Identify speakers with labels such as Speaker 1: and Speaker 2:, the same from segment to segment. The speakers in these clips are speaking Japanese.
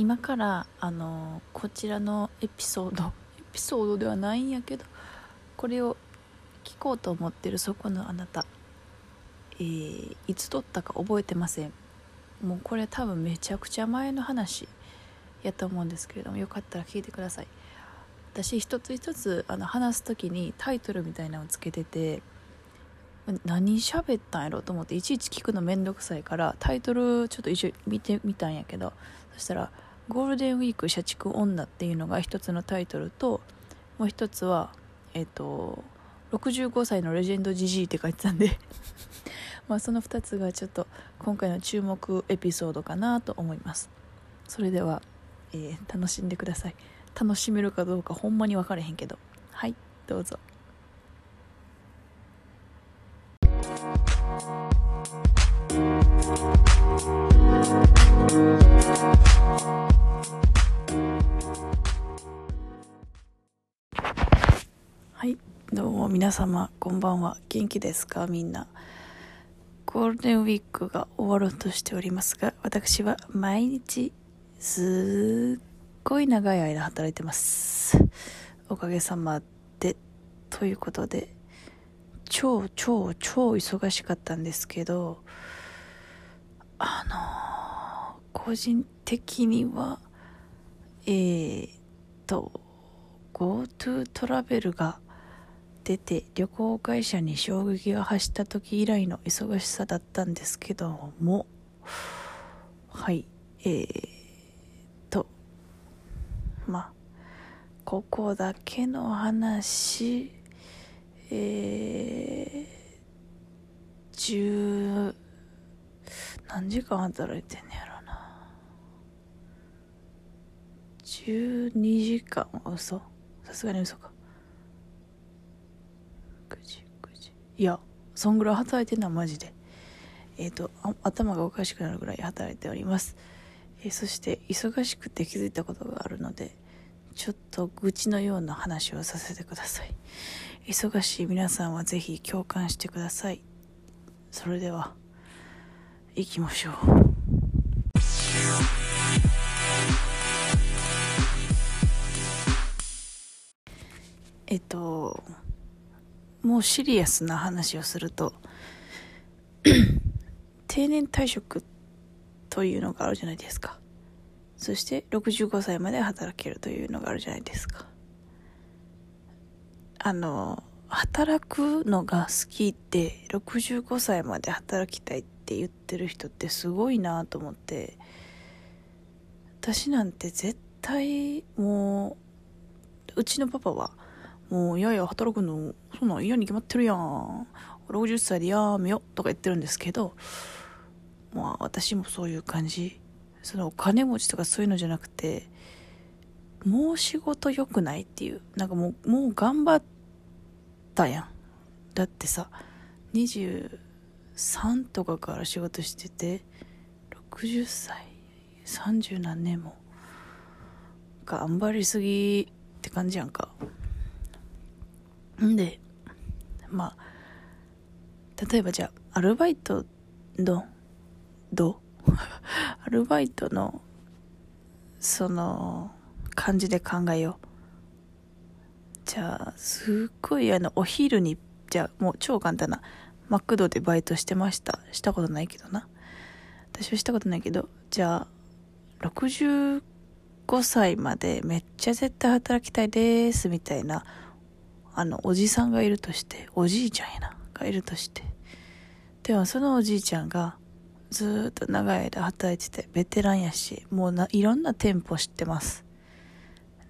Speaker 1: 今からあのこちらのエピソード エピソードではないんやけどこれを聞こうと思ってるそこのあなた、えーいつ撮ったか覚えてません。もうこれ多分めちゃくちゃ前の話やと思うんですけれどもよかったら聞いてください。私一つ一つあの話す時にタイトルみたいなのをつけてて何喋ったんやろと思っていちいち聞くのめんどくさいからタイトルちょっと一緒見てみたんやけどそしたら「ゴールデンウィーク社畜女」っていうのが一つのタイトルともう一つはえっ、と65歳のレジェンドジジイって書いてたんで まあその2つがちょっと今回の注目エピソードかなと思います。それでは、えー楽しんでください。楽しめるかどうかほんまに分かれへんけど。はいどうぞ。はい。どうも皆様こんばんは。元気ですか？みんな。ゴールデンウィークが終わろうとしておりますが私は毎日すっごい長い間働いてます。おかげさまでということで超超超忙しかったんですけどあの個人的にはえー、と GoTo トラベルが出て旅行会社に衝撃が走った時以来の忙しさだったんですけども。はい。えー、とまあここだけの話。えー、10何時間働いてんねやろな。12時間は嘘。さすがに嘘か。9時9時いやそんぐらい働いてんなマジで。えっ、と頭がおかしくなるぐらい働いております、えーそして忙しくて気づいたことがあるのでちょっと愚痴のような話をさせてください。忙しい皆さんはぜひ共感してください。それでは行きましょう。えっともうシリアスな話をすると 定年退職というのがあるじゃないですか。そして65歳まで働けるというのがあるじゃないですか。あの働くのが好きって65歳まで働きたいって言ってる人ってすごいなと思って私なんて絶対もううちのパパはもういやいや働くのそんなん嫌に決まってるやん。60歳でやめよとか言ってるんですけどまあ私もそういう感じ。そのお金持ちとかそういうのじゃなくてもう仕事良くないっていう。なんかもうもう頑張ったやん。だってさ23とかから仕事してて60歳30何年も頑張りすぎって感じやんか。んでまあ例えばじゃあアルバイトどど アルバイトのその感じで考えよう。じゃあすっごいあのお昼にじゃあもう超簡単なマクドでバイトしてました。したことないけどな。私はしたことないけどじゃあ65歳までめっちゃ絶対働きたいですみたいなあのおじさんがいるとしておじいちゃんやながいるとして。でもそのおじいちゃんがずっと長い間働いててベテランやしもうないろんな店舗知ってます。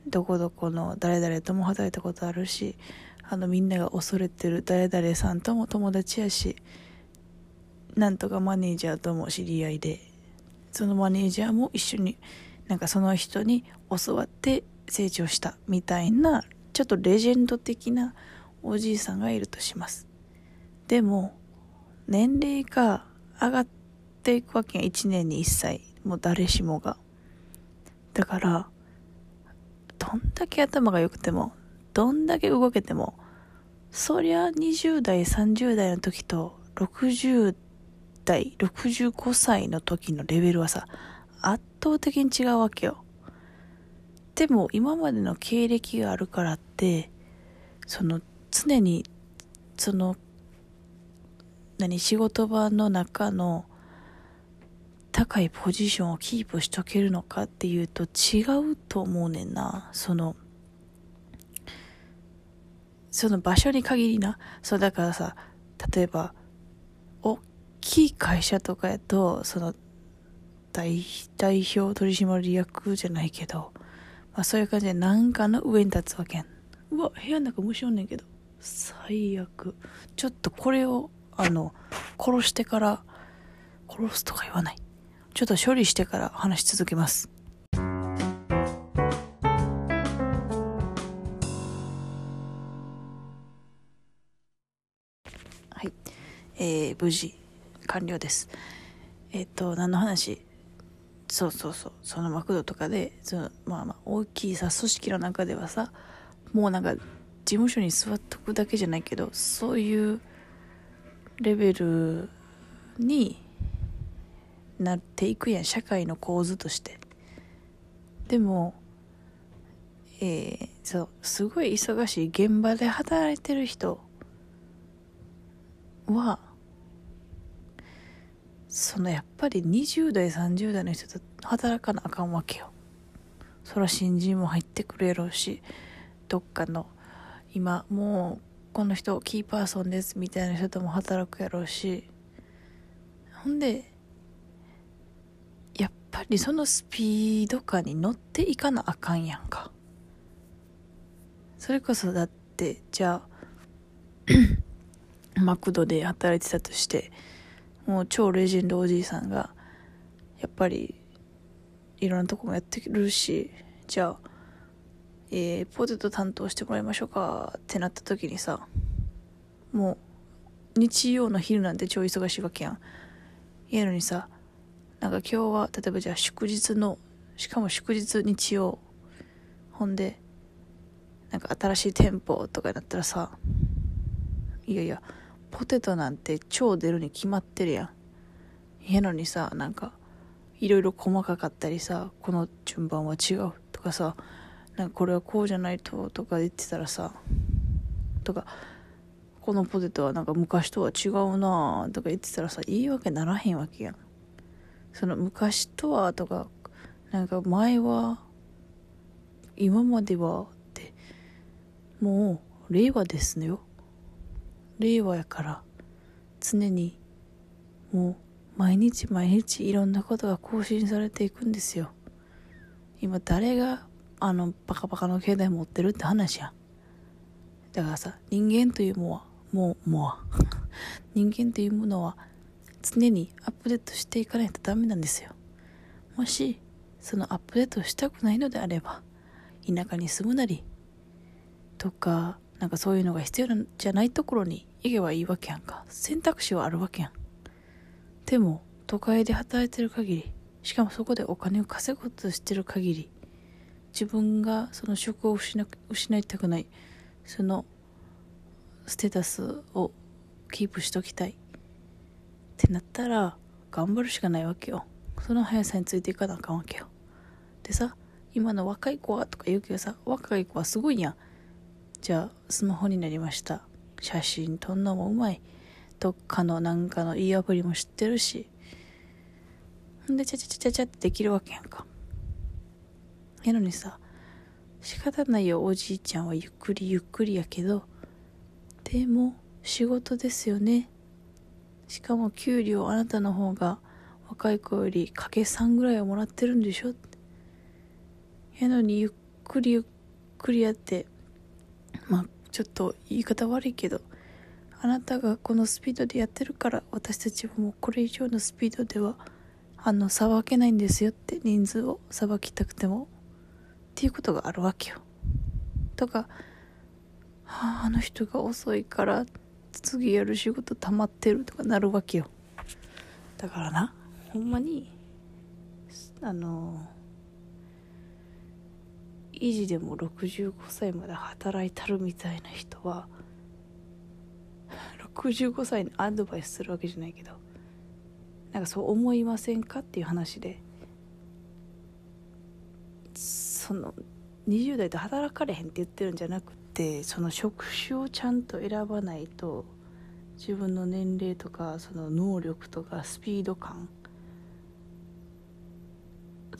Speaker 1: どこどこの誰々とも働いたことあるしあのみんなが恐れてる誰々さんとも友達やしなんとかマネージャーとも知り合いでそのマネージャーも一緒になんかその人に教わって成長したみたいなちょっとレジェンド的なおじいさんがいるとします。でも年齢が上がっていくわけや1年に1歳。もう誰しもが。だからどんだけ頭が良くてもどんだけ動けてもそりゃ20代30代の時と60代65歳の時のレベルはさ圧倒的に違うわけよ。でも今までの経歴があるからってその常にその何仕事場の中の高いポジションをキープしとけるのかっていうと違うと思うねんな。そのその場所に限りな。そうだからさ例えば大きい会社とかやとその代代表取締役じゃないけど、まあ、そういう感じで何かの上に立つわけん。うわ部屋の中虫おんねんけど。最悪。ちょっとこれをあの殺してから殺すとか言わない。ちょっと処理してから話し続けます。はい。えー、無事完了です。えっ、と何の話？そうそうそう。そのマクドとかでそのまあまあ大きいさ組織の中ではさもうなんか事務所に座っとくだけじゃないけどそういうレベルになっていくやん社会の構図として。でもえー、そうすごい忙しい現場で働いてる人はそのやっぱり20代30代の人と働かなあかんわけよ。そら新人も入ってくるやろうしどっかの今もうこの人キーパーソンですみたいな人とも働くやろうし。ほんでやっぱりそのスピード感に乗っていかなあかんやんか。それこそだってじゃあ マクドで働いてたとしてもう超レジェンドおじいさんがやっぱりいろんなとこもやってるしじゃあえー、ポテト担当してもらいましょうかってなった時にさもう日曜の昼なんて超忙しいわけやん。やのにさなんか今日は例えばじゃあ祝日のしかも祝日日曜ほんでなんか新しい店舗とかになったらさいやいやポテトなんて超出るに決まってるやん。やのにさなんかいろいろ細かかったりさこの順番は違うとかさなんかこれはこうじゃないととか言ってたらさとかこのポテトはなんか昔とは違うなとか言ってたらさ言い訳ならへんわけやん。その昔とはとかなんか前は今まではってもう令和ですのよ。令和やから常にもう毎日毎日いろんなことが更新されていくんですよ。今誰があのバカバカの携帯持ってるって話やだからさ人間というものはもうもう 人間というものは常にアップデートしていかないとダメなんですよ。もしそのアップデートしたくないのであれば田舎に住むなりとかなんかそういうのが必要じゃないところに行けばいいわけやんか。選択肢はあるわけやん。でも都会で働いてる限りしかもそこでお金を稼ごうとしてる限り自分がその職を失失いたくないそのステータスをキープしときたいってなったら頑張るしかないわけよ。その速さについていかなあかんわけよ。でさ今の若い子はとか言うけどさ若い子はすごいやん。じゃあスマホになりました。写真撮んのもうまい。どっかのなんかのいいアプリも知ってるし。んでちゃちゃちゃちゃちゃってできるわけやんか。やのにさ仕方ないよおじいちゃんはゆっくりゆっくりやけど。でも仕事ですよね。しかも給料あなたの方が若い子よりかけ3ぐらいはもらってるんでしょ。やのにゆっくりゆっくりやってまあちょっと言い方悪いけどあなたがこのスピードでやってるから私たちはもうこれ以上のスピードではあのさばけないんですよって人数をさばきたくてもっていうことがあるわけよ。とか、はあ、あの人が遅いから次やる仕事溜まってるとかなるわけよ。だからな、ほんまに、あの、維持でも65歳まで働いたるみたいな人は、65歳にアドバイスするわけじゃないけど、なんかそう思いませんかっていう話で、その20代で働かれへんって言ってるんじゃなくてその職種をちゃんと選ばないと自分の年齢とかその能力とかスピード感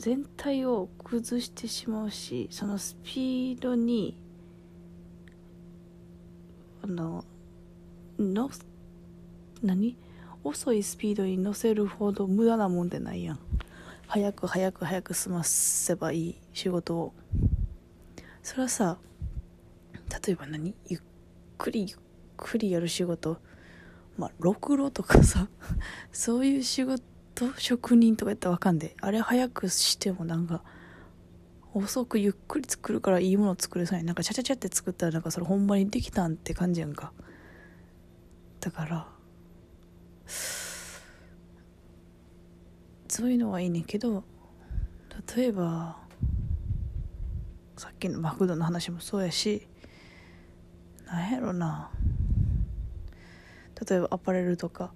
Speaker 1: 全体を崩してしまうしそのスピードにあのの何？遅いスピードに乗せるほど無駄なもんでないやん。早く早く早く済ませばいい仕事を。それはさ例えば何？ゆっくりゆっくりやる仕事。まあろくろとかさ そういう仕事職人とかやったらわかんであれ早くしてもなんか遅くゆっくり作るからいいもの作れそうやなんかチャチャチャって作ったらなんかそれほんまにできたんって感じやんか。だからそういうのはいいねんけど例えばさっきのマクドの話もそうやしなんやろな。例えばアパレルとか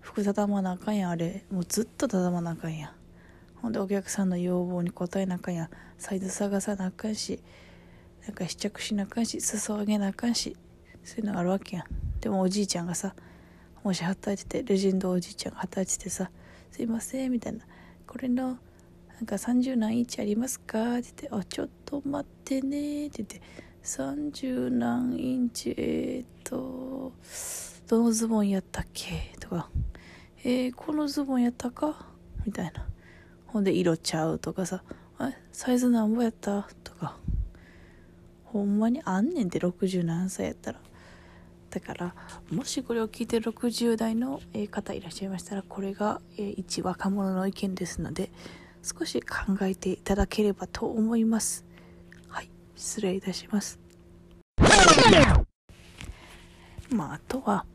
Speaker 1: 服畳まなあかんやあれ。もうずっと畳まなあかんやほんでお客さんの要望に応えなあかんやサイズ探さなあかんしなんか試着しなあかんし裾上げなあかんしそういうのがあるわけやん。でもおじいちゃんがさもし働いててレジェンドおじいちゃんが働いててさ「すいません」みたいな「これのなんか30何インチありますか?」って言って「あちょっと待ってね」って言って「30何インチえー、っとどのズボンやったっけ?」とか「えー、このズボンやったか?」みたいなほんで色ちゃうとかさ「あサイズなんぼやった?」とかほんまにあんねんって60何歳やったらだからもしこれを聞いて60代の方いらっしゃいましたらこれが一若者の意見ですので少し考えていただければと思いますはい失礼いたしますまああとは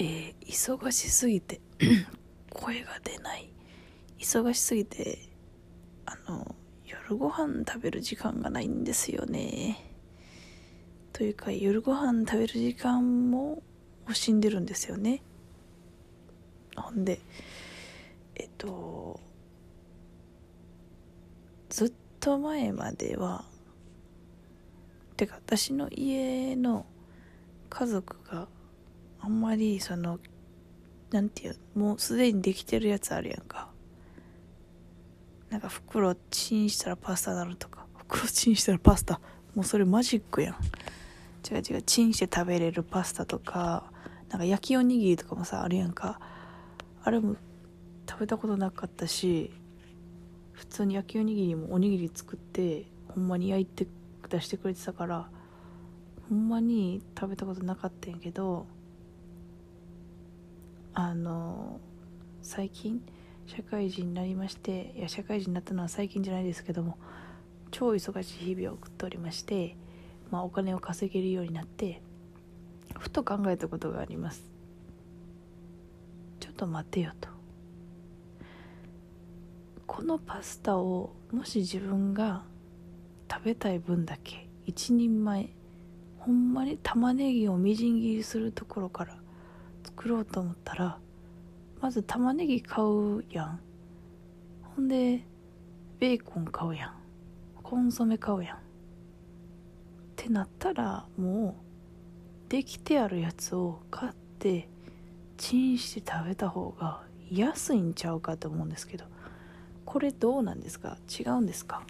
Speaker 1: えー、忙しすぎて 声が出ない。忙しすぎてあの夜ご飯食べる時間がないんですよね。というか夜ご飯食べる時間も惜しんでるんですよね。ほんでえっとずっと前まではてか私の家の家族があんまりそのなんていうもうすでにできてるやつあるやんか。なんか袋チンしたらパスタなるとか。袋チンしたらパスタ。もうそれマジックやん。違う違う。チンして食べれるパスタとか。なんか焼きおにぎりとかもさあるやんか。あれも食べたことなかったし普通に焼きおにぎりもおにぎり作ってほんまに焼いて出してくれてたからほんまに食べたことなかったんやけどあの最近社会人になりましていや社会人になったのは最近じゃないですけども超忙しい日々を送っておりましてまあ、お金を稼げるようになってふと考えたことがあります。ちょっと待てよと。このパスタをもし自分が食べたい分だけ一人前ほんまに玉ねぎをみじん切りするところから作ろうと思ったらまず玉ねぎ買うやん。ほんでベーコン買うやん。コンソメ買うやん。ってなったらもうできてあるやつを買ってチンして食べた方が安いんちゃうかと思うんですけどこれどうなんですか？違うんですか？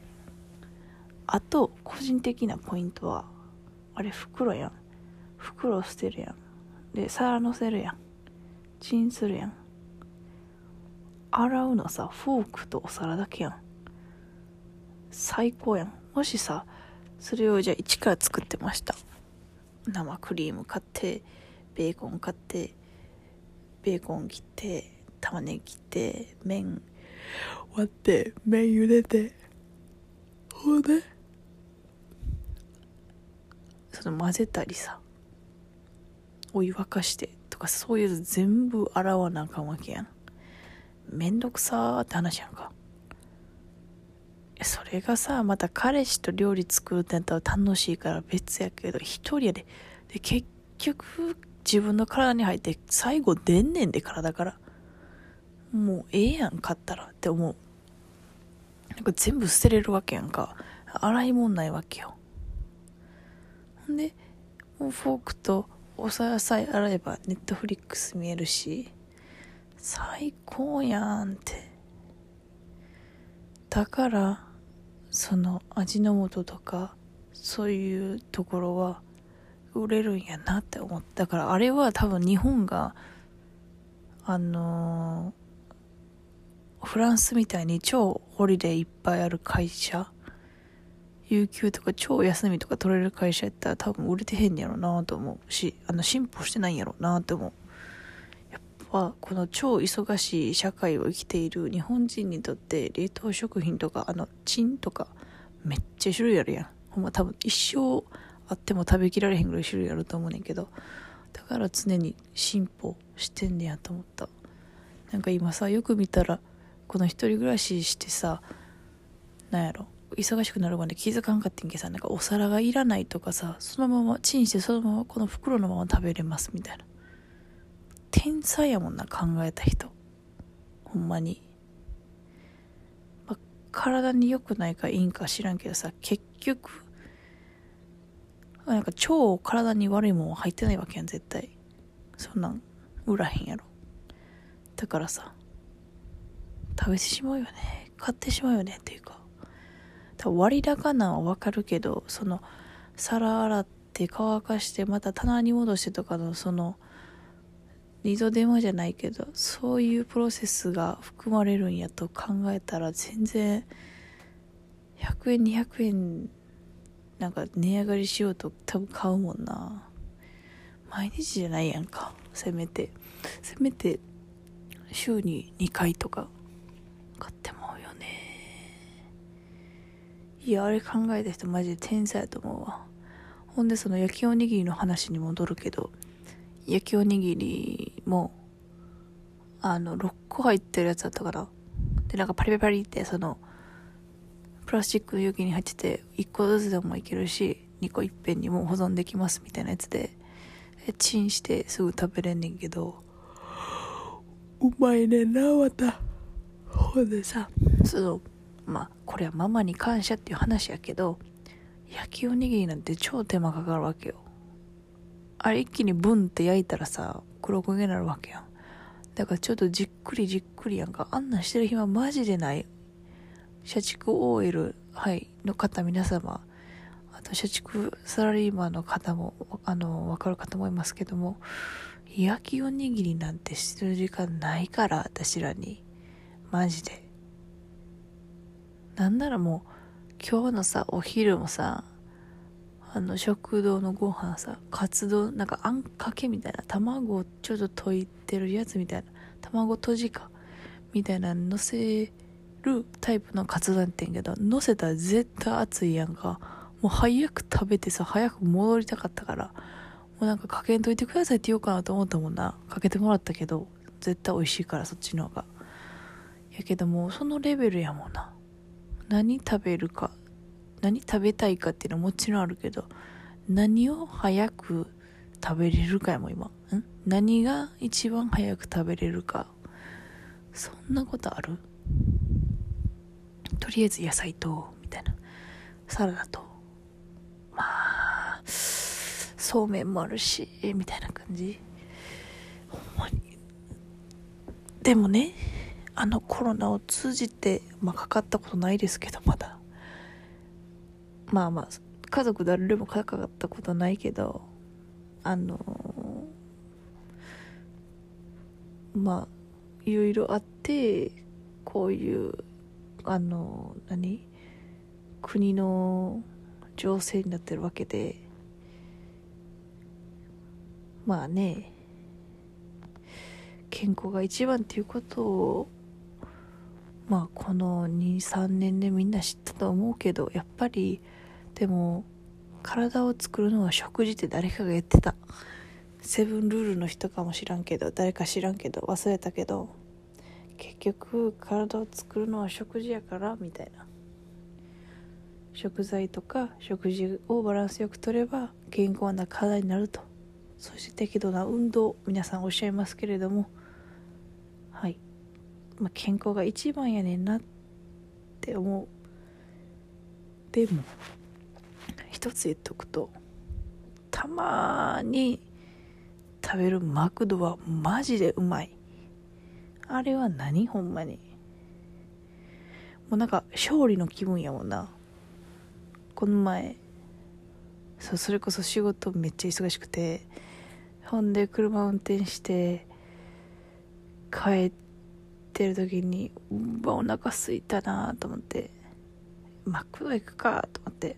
Speaker 1: あと個人的なポイントはあれ袋やん。袋捨てるやん。で皿のせるやん。チンするやん。洗うのさフォークとお皿だけやん。最高やん。もしさそれをじゃあ一から作ってました。生クリーム買ってベーコン買ってベーコン切って玉ねぎ切って麺割って麺茹でて。ほんでその混ぜたりさお湯沸かしてとかそういうの全部洗わなあかんわけやん。めんどくさーって話やんか。それがさまた彼氏と料理作るってなったら楽しいから別やけど一人やで。で結局自分の体に入って最後出んねんで体から。もうええやん買ったらって思う。なんか全部捨てれるわけやんか。洗い物ないわけよ。ほんでもうフォークとお皿さえ洗えばネットフリックス見えるし最高やんって。だからその味の素とかそういうところは売れるんやなって思ったからあれは多分日本があのー、フランスみたいに超ホリデーいっぱいある会社有給とか超休みとか取れる会社やったら多分売れてへんやろなと思うしあの進歩してないんやろなって思う。やっぱこの超忙しい社会を生きている日本人にとって冷凍食品とかあのチンとかめっちゃ種類あるやん。ほんま多分一生あっても食べきられへんぐらい種類あると思うねんけどだから常に進歩してんねやと思った。なんか今さよく見たらこの一人暮らししてさなんやろ？忙しくなるまで気づかんかってんけさなんかお皿がいらないとかさそのままチンしてそのままこの袋のまま食べれますみたいな。天才やもんな考えた人。ほんまに、まあ、体に良くないかいいんか知らんけどさ結局なんか超体に悪いもん入ってないわけやん絶対。そんなん売らへんやろ。だからさ食べてしまうよね。買ってしまうよねっていうか。割高なんはわかるけどその皿洗って乾かしてまた棚に戻してとかのその二度手間じゃないけどそういうプロセスが含まれるんやと考えたら全然100円200円なんか値上がりしようと多分買うもんな。毎日じゃないやんかせめて。せめて週に2回とか買ってもうよ。いやあれ考えた人マジで天才やと思うわ。ほんでその焼きおにぎりの話に戻るけど焼きおにぎりもあの6個入ってるやつだったからでなんかパリパリパリってそのプラスチックの容器に入ってて1個ずつでもいけるし2個いっぺんにもう保存できますみたいなやつでチンしてすぐ食べれんねんけどうまいねんなまた。ほんでさそのまあこれはママに感謝っていう話やけど焼きおにぎりなんて超手間かかるわけよ。あれ一気にブンって焼いたらさ黒焦げになるわけやん。だからちょっとじっくりじっくりやんか。あんなんしてる暇マジでない。社畜 OL、はい、の方皆様、あと社畜サラリーマンの方も、あの、わかるかと思いますけども、焼きおにぎりなんてしてる時間ないから、私らに。マジで。なんならもう、今日のさ、お昼もさ、あの、食堂のご飯さ、カツ丼、なんかあんかけみたいな、卵をちょっと溶いてるやつみたいな、卵とじか、みたいなのせるタイプのカツ丼ってんけど、乗せたら絶対熱いやんか。もう早く食べてさ、早く戻りたかったから、もうなんかかけんといてくださいって言おうかなと思ったもんな。かけてもらったけど、絶対美味しいからそっちの方が。やけどもうそのレベルやもんな。何食べるか、何食べたいかっていうのはもちろんあるけど、何を早く食べれるかやもん今。ん？何が一番早く食べれるか。そんなことある？とりあえず野菜とみたいな。サラダと。まあそうめんもあるしみたいな感じ。ほんまに。でもねあのコロナを通じて、まあ、かかったことないですけどまだ。まあまあ家族誰でもかかったことないけどあのまあいろいろあってこういうあの何？国の情勢になってるわけで。まあね。健康が一番っていうことをまあこの23年でみんな知ったと思うけどやっぱりでも体を作るのは食事って誰かが言ってた。セブンルールの人かもしらんけど誰か知らんけど忘れたけど結局体を作るのは食事やからみたいな。食材とか食事をバランスよくとれば健康な体になると。そして適度な運動皆さんおっしゃいますけれども、まあ、健康が一番やねんなって思う。でも一つ言っとくとたまに食べるマクドはマジでうまい。あれは何ほんまに。もうなんか勝利の気分やもんな。この前そうそれこそ仕事めっちゃ忙しくてほんで車運転して帰ってる時にうわお腹すいたなと思ってマクド行くかと思って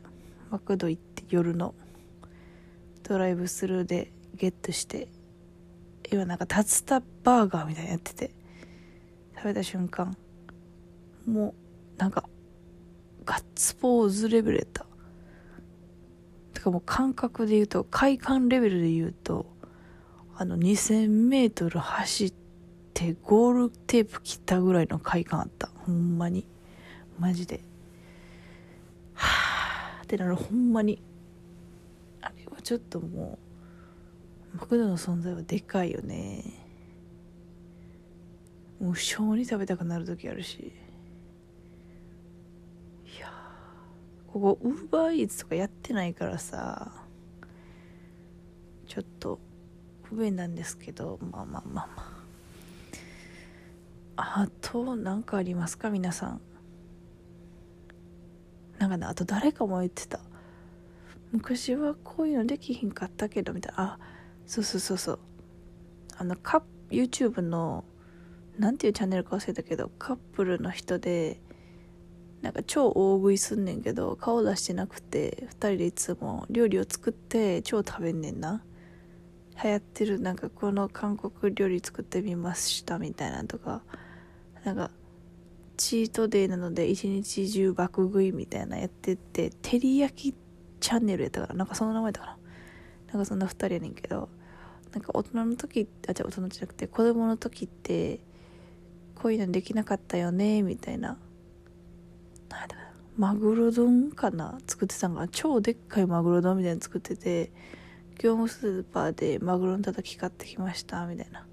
Speaker 1: マクド行って夜のドライブスルーでゲットして今なんか竜田バーガーみたいなやってて食べた瞬間もうなんかガッツポーズレベルやった。てかもう感覚で言うと快感レベルで言うとあの 2000m 走ってゴールテープ切ったぐらいの快感あった。ほんまに。マジで。はあってなる。ほんまに。あれはちょっともうマクドの存在はでかいよね。無性に食べたくなる時あるし。いやここウーバーイーツとかやってないからさ。ちょっと不便なんですけど。まあまあまあまあ。あと何かありますか？皆さん。なんかねあと誰かも言ってた。昔はこういうのできひんかったけどみたいな。あそうそうそうそう。あのカップ YouTube のなんていうチャンネルか忘れたけどカップルの人でなんか超大食いすんねんけど顔出してなくて2人でいつも料理を作って超食べんねんな。流行ってるなんかこの韓国料理作ってみましたみたいなとか。なんかチートデイなので一日中爆食いみたいなやってて照り焼きチャンネルやったからなんかその名前だからなんかそんな2人やねんけどなんか大人の時あじゃ大人じゃなくて子供の時ってこういうのできなかったよねみたいな。マグロ丼かな。作ってたんかな。超でっかいマグロ丼みたいなの作ってて業務スーパーでマグロのたたき買ってきましたみたいな。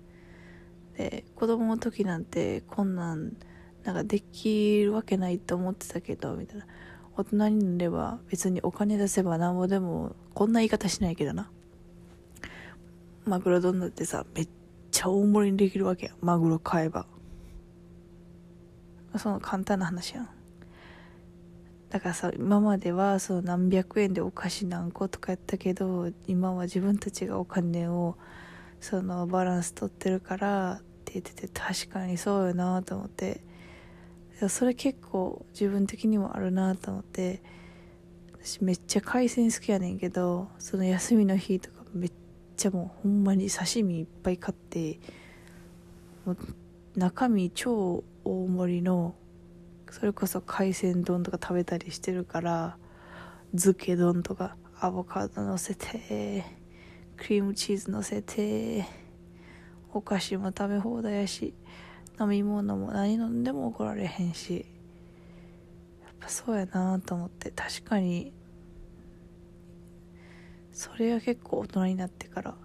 Speaker 1: で子供の時なんてこんなんなんかできるわけないと思ってたけどみたいな。大人になれば別にお金出せばなんぼでもこんな言い方しないけどな。マグロ丼だってさめっちゃ大盛りにできるわけや。マグロ買えば。その簡単な話やん。だからさ今まではその何百円でお菓子何個とかやったけど今は自分たちがお金をそのバランス取ってるからっててて確かにそうよなと思って。それ結構自分的にもあるなと思って。私めっちゃ海鮮好きやねんけどその休みの日とかめっちゃもうほんまに刺身いっぱい買ってもう中身超大盛りのそれこそ海鮮丼とか食べたりしてるから漬け丼とかアボカド乗せてクリームチーズ乗せてお菓子も食べ放題やし飲み物も何飲んでも怒られへんしやっぱそうやなと思って確かにそれは結構大人になってから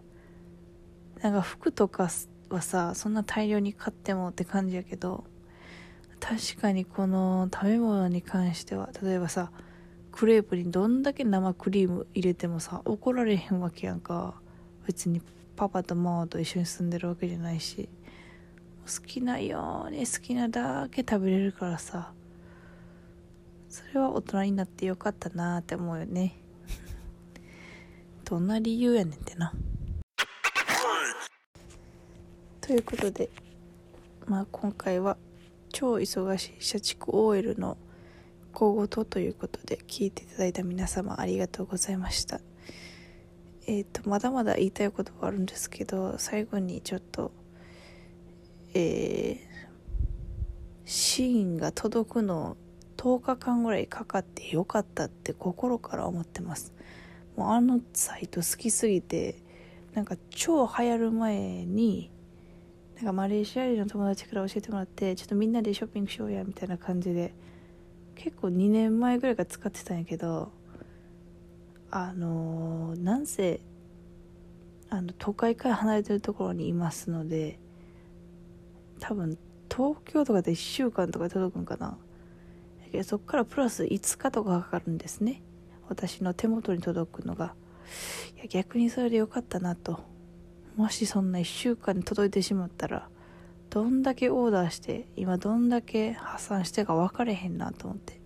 Speaker 1: なんか服とかはさそんな大量に買ってもって感じやけど確かにこの食べ物に関しては例えばさクレープにどんだけ生クリーム入れてもさ怒られへんわけやんか。別にパパとママと一緒に住んでるわけじゃないし好きなように好きなだけ食べれるからさ。それは大人になってよかったなって思うよね。どんな理由やねんってな。ということでまあ今回は超忙しい社畜 OL の小言ということで聞いていただいた皆様ありがとうございました。えっ、ー、とまだまだ言いたいことがあるんですけど最後にちょっとえー、シーンが届くの10日間ぐらいかかってよかったって心から思ってます。もうあのサイト好きすぎてなんか超流行る前になんかマレーシア人の友達から教えてもらってちょっとみんなでショッピングしようやみたいな感じで結構2年前ぐらいから使ってたんやけどあの、なんせあの都会から離れてるところにいますので多分東京とかで1週間とか届くんかな。そこからプラス5日とかかかるんですね。私の手元に届くのが。いや逆にそれでよかったなと。もしそんな1週間に届いてしまったらどんだけオーダーして今どんだけ破産してか分かれへんなと思って。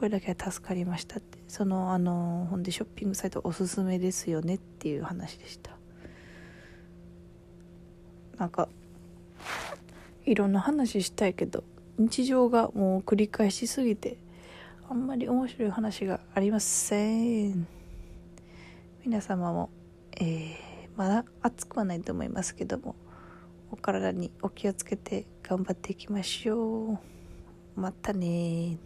Speaker 1: これだけは助かりましたって。そのあのほんでショッピングサイトおすすめですよねっていう話でした。なんかいろんな話したいけど日常がもう繰り返しすぎてあんまり面白い話がありません。皆様も、えー、まだ暑くはないと思いますけどもお体にお気をつけて頑張っていきましょう。またね